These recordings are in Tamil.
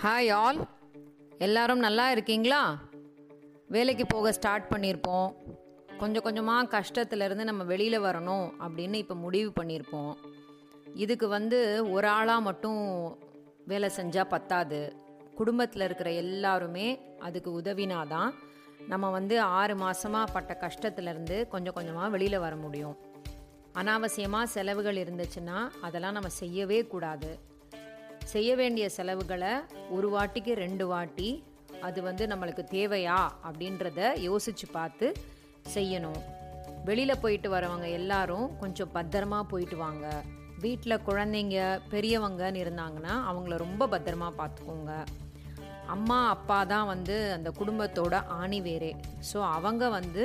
ஹாய் ஆல் எல்லாரும் நல்லா இருக்கீங்களா? வேலைக்கு போக ஸ்டார்ட் பண்ணியிருப்போம் கொஞ்சம் கொஞ்சமாக கஷ்டத்துலேருந்து நம்ம வெளியில் வரணும் அப்படின்னு இப்போ முடிவு பண்ணியிருப்போம் இதுக்கு வந்து ஒரு ஆளாக மட்டும் வேலை செஞ்சால் பத்தாது. குடும்பத்தில் இருக்கிற எல்லாருமே அதுக்கு உதவினாதான் நம்ம வந்து ஆறு மாதமாக பட்ட கஷ்டத்துலேருந்து கொஞ்சம் கொஞ்சமாக வெளியில் வர முடியும். அனாவசியமாக செலவுகள் இருந்துச்சுன்னா அதெல்லாம் நம்ம செய்யவே கூடாது. செய்ய வேண்டிய செலவுகளை ஒரு வாட்டிக்கு ரெண்டு வாட்டி அது வந்து நம்மளுக்கு தேவையா அப்படின்றத யோசித்து பார்த்து செய்யணும். வெளியில் போயிட்டு வரவங்க எல்லாரும் கொஞ்சம் பத்திரமா போயிட்டு வாங்க. வீட்டில் குழந்தைங்க பெரியவங்கன்னு இருந்தாங்கன்னா அவங்கள ரொம்ப பத்திரமா பார்த்துக்கோங்க. அம்மா அப்பா தான் வந்து அந்த குடும்பத்தோட ஆணி வேறே ஸோ அவங்க வந்து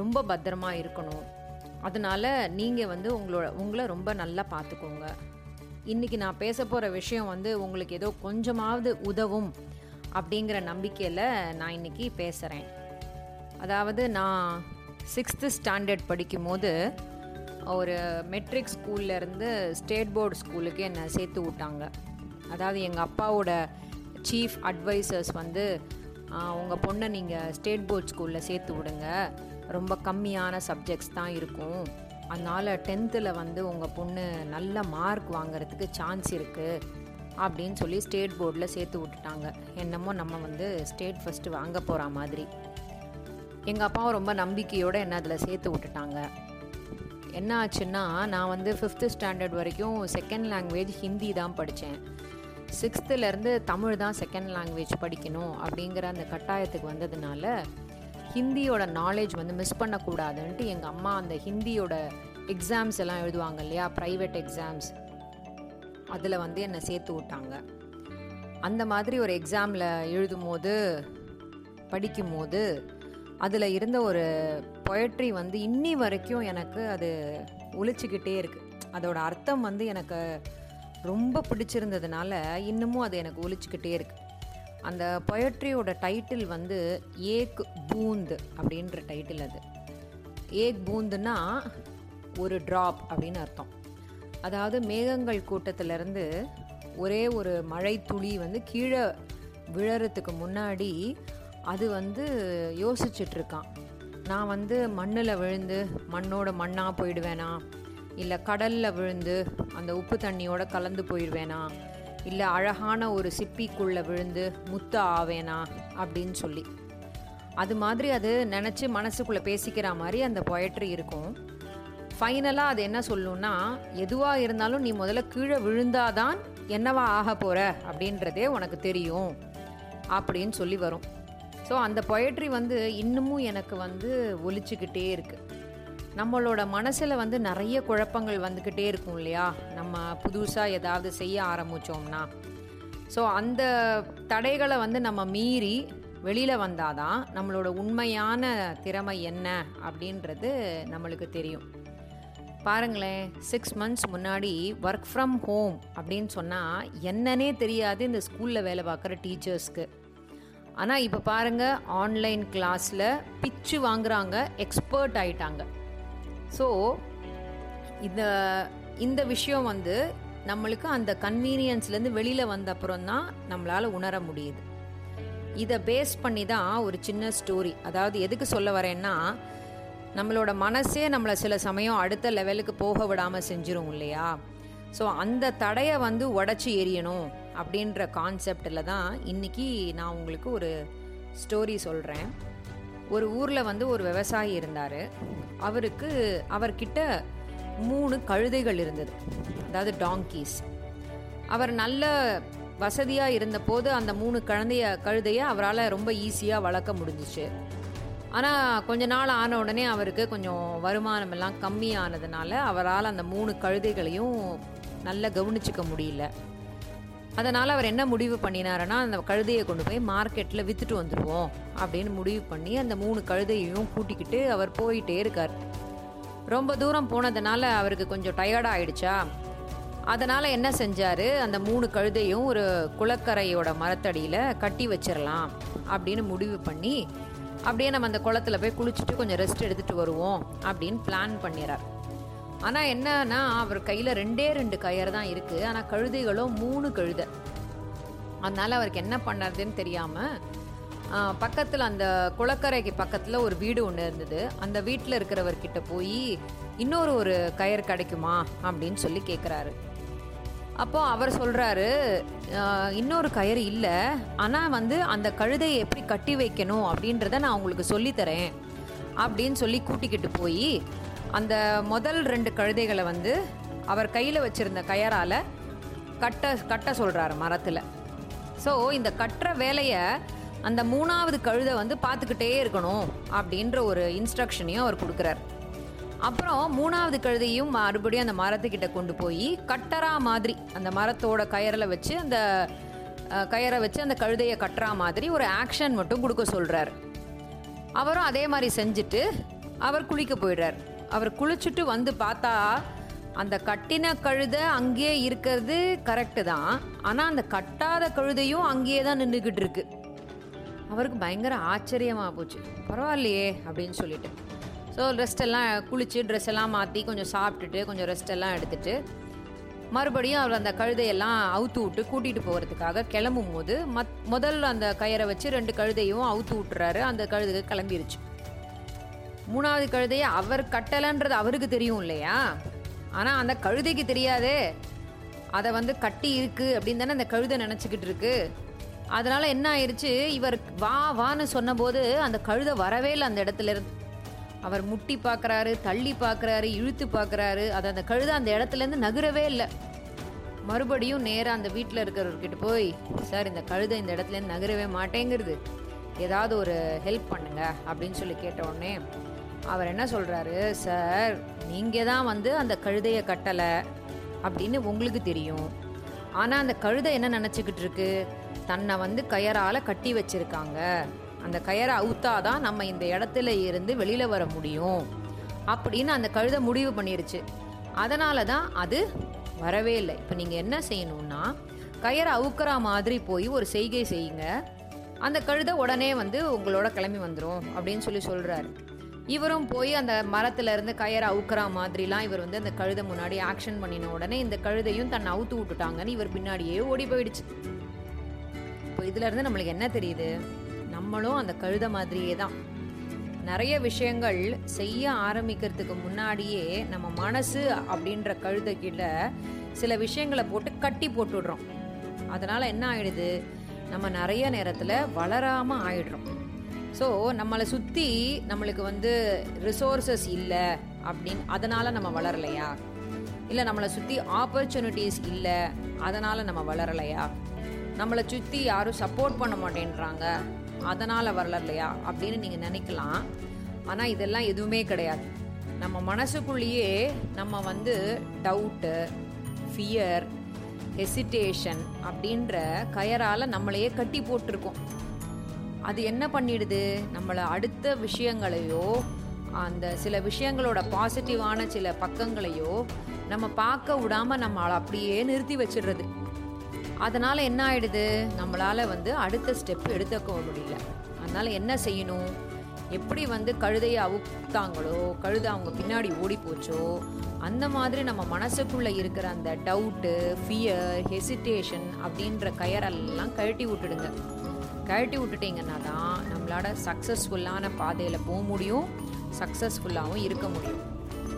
ரொம்ப பத்திரமா இருக்கணும். அதனால நீங்கள் வந்து உங்களோட உங்களை ரொம்ப நல்லா பார்த்துக்கோங்க. இன்றைக்கி நான் பேச போகிற விஷயம் வந்து உங்களுக்கு ஏதோ கொஞ்சமாவது உதவும் அப்படிங்கிற நம்பிக்கையில் நான் இன்னைக்கு பேசுகிறேன் அதாவது நான் சிக்ஸ்த்து ஸ்டாண்டர்ட் படிக்கும்போது ஒரு மெட்ரிக் ஸ்கூல்லேருந்து ஸ்டேட் போர்டு ஸ்கூலுக்கு என்னை சேர்த்து விட்டாங்க. அதாவது எங்கள் அப்பாவோட சீஃப் அட்வைசர்ஸ் வந்து உங்கள் பொண்ணை நீங்கள் ஸ்டேட் போர்ட் ஸ்கூலில் சேர்த்து விடுங்க. ரொம்ப கம்மியான சப்ஜெக்ட்ஸ் தான் இருக்கும். அதனால் டென்த்தில் வந்து உங்கள் பொண்ணு நல்ல மார்க் வாங்குறதுக்கு சான்ஸ் இருக்குது அப்படின்னு சொல்லி ஸ்டேட் போர்டில் சேர்த்து விட்டுட்டாங்க. என்னமோ நம்ம வந்து ஸ்டேட் ஃபஸ்ட்டு வாங்க போகிற மாதிரி. எங்கள் அப்பாவும் ரொம்ப நம்பிக்கையோடு என்ன அதில் சேர்த்து விட்டுட்டாங்க. என்ன ஆச்சுன்னா நான் வந்து ஃபிஃப்த்து ஸ்டாண்டர்ட் வரைக்கும் செகண்ட் லாங்குவேஜ் ஹிந்தி தான் படித்தேன் சிக்ஸ்த்துலேருந்து தமிழ் தான் செகண்ட் லாங்குவேஜ் படிக்கணும் அப்படிங்கிற அந்த கட்டாயத்துக்கு வந்ததுனால ஹிந்தியோட நாலேஜ் வந்து மிஸ் பண்ணக்கூடாதுன்ட்டு எங்கள் அம்மா அந்த ஹிந்தியோட எக்ஸாம்ஸ் எல்லாம் எழுதுவாங்க இல்லையா? ப்ரைவேட் எக்ஸாம்ஸ் அதில் வந்து என்னை சேர்த்து விட்டாங்க. அந்த மாதிரி ஒரு எக்ஸாமில் எழுதும் போது படிக்கும் போது அதில் இருந்த ஒரு பொயட்ரி வந்து இன்னி வரைக்கும் எனக்கு அது ஒழிச்சிக்கிட்டே இருக்குது அதோட அர்த்தம் வந்து எனக்கு ரொம்ப பிடிச்சிருந்ததுனால இன்னமும் அது எனக்கு ஒழிச்சிக்கிட்டே இருக்குது அந்த பொயட்ரியோட டைட்டில் வந்து ஏக் பூந்த் அப்படின்ற டைட்டில் அது. ஏக் பூந்துன்னா ஒரு ட்ராப் அப்படின்னு அர்த்தம். அதாவது மேகங்கள் கூட்டத்திலேருந்து ஒரே ஒரு மழை துளி வந்து கீழே விழறதுக்கு முன்னாடி அது வந்து யோசிச்சிட்ருக்கான். நான் வந்து மண்ணில் விழுந்து மண்ணோட மண்ணாக போயிடுவேனா? இல்லை கடலில் விழுந்து அந்த உப்பு தண்ணியோட கலந்து போயிடுவேனா? இல்லை அழகான ஒரு சிப்பிக்குள்ளே விழுந்து முத்த ஆவேனா அப்படின்னு சொல்லி. அது மாதிரி அது நினச்சி மனசுக்குள்ளே பேசிக்கிற மாதிரி அந்த பொயட்ரி இருக்கும். ஃபைனலாக அது என்ன சொல்லணும்னா எதுவாக இருந்தாலும் நீ முதல்ல கீழே விழுந்தாதான் என்னவா ஆக போகிற அப்படின்றதே உனக்கு தெரியும் அப்படின்னு சொல்லி வரும். ஸோ அந்த பொயட்ரி வந்து இன்னமும் எனக்கு வந்து ஒலிச்சுக்கிட்டே இருக்குது நம்மளோட மனசில் வந்து நிறைய குழப்பங்கள் வந்துக்கிட்டே இருக்கும் இல்லையா? நம்ம புதுசாக ஏதாவது செய்ய ஆரம்பித்தோம்னா ஸோ அந்த தடைகளை வந்து நம்ம மீறி வெளியில் வந்தால் தான் நம்மளோட உண்மையான திறமை என்ன அப்படின்றது நம்மளுக்கு தெரியும். பாருங்களேன் சிக்ஸ் மந்த்ஸ் முன்னாடி ஒர்க் ஃப்ரம் ஹோம் அப்படின்னு சொன்னால் என்னன்னே தெரியாது இந்த ஸ்கூலில் வேலை பார்க்குற டீச்சர்ஸ்க்கு. ஆனால் இப்போ பாருங்கள் ஆன்லைன் கிளாஸில் பிச்சு வாங்குறாங்க எக்ஸ்பர்ட் ஆயிட்டாங்க. ஸோ இந்த இந்த விஷயம் வந்து நம்மளுக்கு அந்த கன்வீனியன்ஸ்லேருந்து வெளியில் வந்த அப்புறம் தான் நம்மளால் உணர முடியுது. இதை பேஸ் பண்ணி தான் ஒரு சின்ன ஸ்டோரி அதாவது எதுக்கு சொல்ல வரேன்னா நம்மளோட மனசே நம்மளை சில சமயம் அடுத்த லெவலுக்கு போக விடாமல் செஞ்சிரும் இல்லையா? ஸோ அந்த தடையை வந்து உடச்சி எரியணும் அப்படின்ற கான்செப்டில் தான் இன்னைக்கு நான் உங்களுக்கு ஒரு ஸ்டோரி சொல்கிறேன் ஒரு ஊரில் வந்து ஒரு விவசாயி இருந்தார். அவருக்கு அவர்கிட்ட மூணு கழுதைகள் இருந்தது. அதாவது டாங்கீஸ் அவர் நல்ல வசதியாக இருந்தபோது அந்த மூணு குழந்தைய கழுதையை அவரால் ரொம்ப ஈஸியாக வளர்க்க முடிஞ்சிச்சு. ஆனால் கொஞ்ச நாள் ஆன உடனே அவருக்கு கொஞ்சம் வருமானம் எல்லாம் கம்மியானதுனால அவரால் அந்த மூணு கழுதைகளையும் நல்லா கவனிச்சிக்க முடியல. அதனால் அவர் என்ன முடிவு பண்ணினாருன்னா அந்த கழுதையை கொண்டு போய் மார்க்கெட்டில் விற்றுட்டு வந்துடுவோம் அப்படின்னு முடிவு பண்ணி அந்த மூணு கழுதையையும் கூட்டிக்கிட்டு அவர் போயிட்டே இருக்கார். ரொம்ப தூரம் போனதுனால அவருக்கு கொஞ்சம் டயர்டாக ஆயிடுச்சா? அதனால் என்ன செஞ்சார்? அந்த மூணு கழுதையும் ஒரு குளக்கரையோட மரத்தடியில் கட்டி வச்சிடலாம் அப்படின்னு முடிவு பண்ணி அப்படியே நம்ம அந்த குளத்துல போய் குளிச்சுட்டு கொஞ்சம் ரெஸ்ட் எடுத்துகிட்டு வருவோம் அப்படின்னு பிளான் பண்ணிடுறார் ஆனால் என்னன்னா அவர் கையில் ரெண்டே ரெண்டு கயர் தான் இருக்குது ஆனால் கழுதைகளோ மூணு கழுதை. அதனால் அவருக்கு என்ன பண்ணுறதுன்னு தெரியாமல் பக்கத்தில் அந்த குளக்கரைக்கு பக்கத்தில் ஒரு வீடு ஒன்று இருந்தது. அந்த வீட்டில் இருக்கிறவர்கிட்ட போய் இன்னொரு ஒரு கயிறு கிடைக்குமா? அப்படின்னு சொல்லி கேட்குறாரு அப்போ அவர் சொல்கிறாரு இன்னொரு கயிறு இல்லை. ஆனால் வந்து அந்த கழுதையை எப்படி கட்டி வைக்கணும்? அப்படின்றத நான் உங்களுக்கு சொல்லித்தரேன். அப்படின்னு சொல்லி கூட்டிக்கிட்டு போய் அந்த முதல் ரெண்டு கழுதைகளை வந்து அவர் கையில் வச்சுருந்த கயரால் கட்ட கட்ட சொல்கிறாரு மரத்தில். ஸோ இந்த கட்டுற வேலையை அந்த மூணாவது கழுதை வந்து பார்த்துக்கிட்டே இருக்கணும் அப்படின்ற ஒரு இன்ஸ்ட்ரக்ஷனையும் அவர் கொடுக்குறாரு. அப்புறம் மூணாவது கழுதையும் மறுபடியும் அந்த மரத்துக்கிட்ட கொண்டு போய் கட்டரா மாதிரி அந்த மரத்தோட கயரில் வச்சு அந்த கயரை வச்சு அந்த கழுதையை கட்டுறா மாதிரி ஒரு ஆக்ஷன் மட்டும் கொடுக்க சொல்கிறார் அவரும் அதே மாதிரி செஞ்சுட்டு அவர் குளிக்க போயிடுறார். அவர் குளிச்சுட்டு வந்து பார்த்தா அந்த கட்டின கழுதை அங்கேயே இருக்கிறது கரெக்டு தான். ஆனால் அந்த கட்டாத கழுதையும் அங்கேயே தான் நின்றுக்கிட்டு இருக்கு. அவருக்கு பயங்கர ஆச்சரியமாக போச்சு. பரவாயில்லையே அப்படின்னு சொல்லிட்டு. ஸோ ரெஸ்ட் எல்லாம் குளிச்சு ட்ரெஸ் எல்லாம் மாற்றி கொஞ்சம் சாப்பிட்டுட்டு கொஞ்சம் ரெஸ்ட் எல்லாம் எடுத்துட்டு மறுபடியும் அவர் அந்த கழுதையெல்லாம் அவுத்து விட்டு கூட்டிகிட்டு போகிறதுக்காக கிளம்பும் போது மத் முதல்ல அந்த கயிறை வச்சு ரெண்டு கழுதையும் அவுத்து விட்டுறாரு. அந்த கழுதை கிளம்பிருச்சு. மூணாவது கழுதையை அவர் கட்டலைன்றது அவருக்கு தெரியும் இல்லையா? ஆனால் அந்த கழுதைக்கு தெரியாதே. அதை வந்து கட்டி இருக்கு அப்படின்னு தானே அந்த கழுதை நினச்சிக்கிட்டு இருக்கு. அதனால என்ன ஆயிடுச்சு இவர் வா வான்னு சொன்னபோது அந்த கழுதை வரவே இல்லை அந்த இடத்துல. இருந்து அவர் முட்டி பார்க்குறாரு தள்ளி பார்க்குறாரு இழுத்து பார்க்குறாரு அது அந்த கழுதை அந்த இடத்துலேருந்து நகரவே இல்லை. மறுபடியும் நேராக அந்த வீட்டில் இருக்கிறவர்கிட்ட போய் சார் இந்த கழுதை இந்த இடத்துலேருந்து நகரவே மாட்டேங்கிறது ஏதாவது ஒரு ஹெல்ப் பண்ணுங்க அப்படின்னு சொல்லி கேட்ட உடனே அவர் என்ன சொல்கிறாரு சார் நீங்கள் தான் வந்து அந்த கழுதையை கட்டலை அப்படின்னு உங்களுக்கு தெரியும். ஆனால் அந்த கழுதை என்ன நினச்சிக்கிட்டு இருக்கு? தன்னை வந்து கயரால் கட்டி வச்சிருக்காங்க. அந்த கயரை அவுத்தாதான் நம்ம இந்த இடத்துல இருந்து வெளியில் வர முடியும் அப்படின்னு அந்த கழுதை முடிவு பண்ணிருச்சு. அதனால தான் அது வரவே இல்லை. இப்போ நீங்கள் என்ன செய்யணும்னா கயரை அவுக்கிற மாதிரி போய் ஒரு செய்கை செய்யுங்க. அந்த கழுதை உடனே வந்து உங்களோட கிளம்பி வந்துடும் அப்படின்னு சொல்லி சொல்கிறாரு இவரும் போய் அந்த மரத்துல இருந்து கயரை அவுக்கிற மாதிரிலாம் இவர் வந்து அந்த கழுதை முன்னாடி ஆக்ஷன் பண்ணின உடனே இந்த கழுதையும் தன்னை அவுத்து விட்டுட்டாங்கன்னு இவர் பின்னாடியே ஓடி போயிடுச்சு. இப்போ இதுல இருந்து நம்மளுக்கு என்ன தெரியுது? நம்மளும் அந்த கழுதை மாதிரியே தான். நிறைய விஷயங்கள் செய்ய ஆரம்பிக்கிறதுக்கு முன்னாடியே நம்ம மனசு அப்படின்ற கழுதைக்கிட்ட சில விஷயங்களை போட்டு கட்டி போட்டுடுறோம். அதனால என்ன ஆயிடுது? நம்ம நிறைய நேரத்தில் வளராம ஆயிடுறோம். ஸோ நம்மளை சுற்றி நம்மளுக்கு வந்து ரிசோர்சஸ் இல்லை அப்படின்னு அதனால் நம்ம வளரலையா? இல்லை நம்மளை சுற்றி ஆப்பர்ச்சுனிட்டிஸ் இல்லை அதனால் நம்ம வளரலையா? நம்மளை சுற்றி யாரும் சப்போர்ட் பண்ண மாட்டேன்றாங்க அதனால் வளரலையா? அப்படின்னு நீங்கள் நினைக்கலாம். ஆனால் இதெல்லாம் எதுவுமே கிடையாது. நம்ம மனசுக்குள்ளேயே நம்ம வந்து டவுட்டு ஃபியர் ஹெசிடேஷன் அப்படின்ற கயரால் நம்மளையே கட்டி போட்டிருக்கோம். அது என்ன பண்ணிடுது? நம்மளை அடுத்த விஷயங்களையோ அந்த சில விஷயங்களோட பாசிட்டிவான சில பக்கங்களையோ நம்ம பார்க்க விடாமல் நம்மளை அப்படியே நிறுத்தி வச்சிடுறது. அதனால் என்ன ஆயிடுது? நம்மளால் வந்து அடுத்த ஸ்டெப் எடுத்துக்க முடியல. அதனால் என்ன செய்யணும்? எப்படி வந்து கழுதையை அவுத்தாங்களோ கழுதை அவங்க பின்னாடி ஓடி போச்சோ அந்த மாதிரி நம்ம மனசுக்குள்ளே இருக்கிற அந்த டவுட்டு ஃபியர் ஹெசிடேஷன் அப்படின்ற கயரெல்லாம் கழட்டி விட்டுடுங்க. கழட்டி விட்டுட்டீங்கன்னா தான் நம்மளோட சக்ஸஸ்ஃபுல்லான பாதையில் போக முடியும் சக்ஸஸ்ஃபுல்லாகவும் இருக்க முடியும்.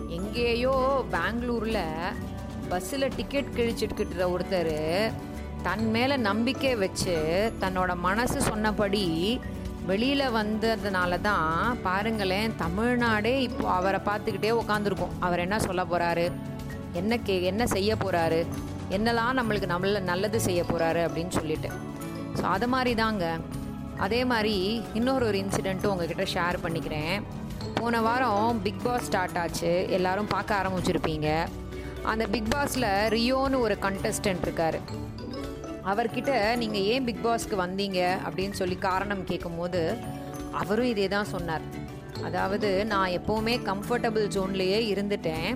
எங்கேயோ பெங்களூரில் பஸ்ஸில் டிக்கெட் கிழிச்சிட்டுக்கிட்ட ஒருத்தர் தன் மேலே நம்பிக்கை வச்சு தன்னோட மனசு சொன்னபடி வெளியில் வந்ததுனால தான் பாருங்களேன் தமிழ்நாடே இப்போ அவரை பார்த்துக்கிட்டே உட்காந்துருக்கோம் அவர் என்ன சொல்ல போகிறாரு என்ன கே என்ன செய்ய போகிறாரு என்னெல்லாம் நம்மளுக்கு நம்மள நல்லது செய்ய போகிறாரு அப்படின்னு சொல்லிட்டு. ஸோ அது மாதிரி தாங்க அதே மாதிரி இன்னொரு ஒரு இன்சிடெண்ட்டும் உங்ககிட்ட ஷேர் பண்ணிக்கிறேன். போன வாரம் பிக் பாஸ் ஸ்டார்ட் ஆச்சு. எல்லாரும் பார்க்க ஆரம்பிச்சிருப்பீங்க. அந்த பிக் பாஸில் ரியோன்னு ஒரு கண்டஸ்டன்ட் இருக்கார். அவர்கிட்ட நீங்கள் ஏன் பிக் பாஸ்க்கு வந்தீங்க? அப்படின்னு சொல்லி காரணம் கேட்கும்போது அவரும் இதே தான் சொன்னார். அதாவது நான் எப்போவுமே கம்ஃபர்டபுள் ஜோன்லேயே இருந்துட்டேன்.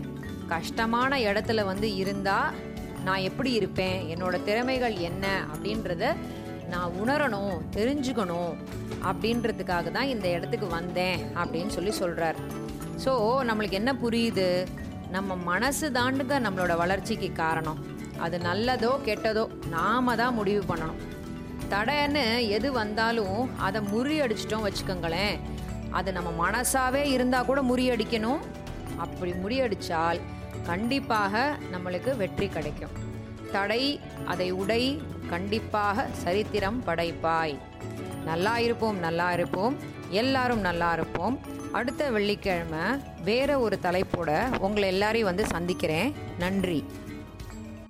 கஷ்டமான இடத்துல வந்து இருந்தால் நான் எப்படி இருப்பேன்? என்னோடய திறமைகள் என்ன? அப்படின்றத நான் உணரணும் தெரிஞ்சுக்கணும் அப்படின்றதுக்காக தான் இந்த இடத்துக்கு வந்தேன் அப்படின்னு சொல்லி சொல்கிறார் ஸோ நம்மளுக்கு என்ன புரியுது? நம்ம மனசு தாண்டுங்க நம்மளோட வளர்ச்சிக்கு காரணம். அது நல்லதோ கெட்டதோ நாம தான் முடிவு பண்ணணும். தடைன்னு எது வந்தாலும் அதை முறியடிச்சிட்டோம் வச்சுக்கோங்களேன். அது நம்ம மனசாவே இருந்தால் கூட முறியடிக்கணும் அப்படி முறியடித்தால் கண்டிப்பாக நம்மளுக்கு வெற்றி கிடைக்கும். தடை அதை உடை கண்டிப்பாக சரித்திரம் படைப்பாய். நல்லா இருப்போம் நல்லா இருப்போம். எல்லாரும் நல்லா இருப்போம். அடுத்த வெள்ளிக்கிழமை வேற ஒரு தலைப்போட உங்களை எல்லாரையும் வந்து சந்திக்கிறேன். நன்றி.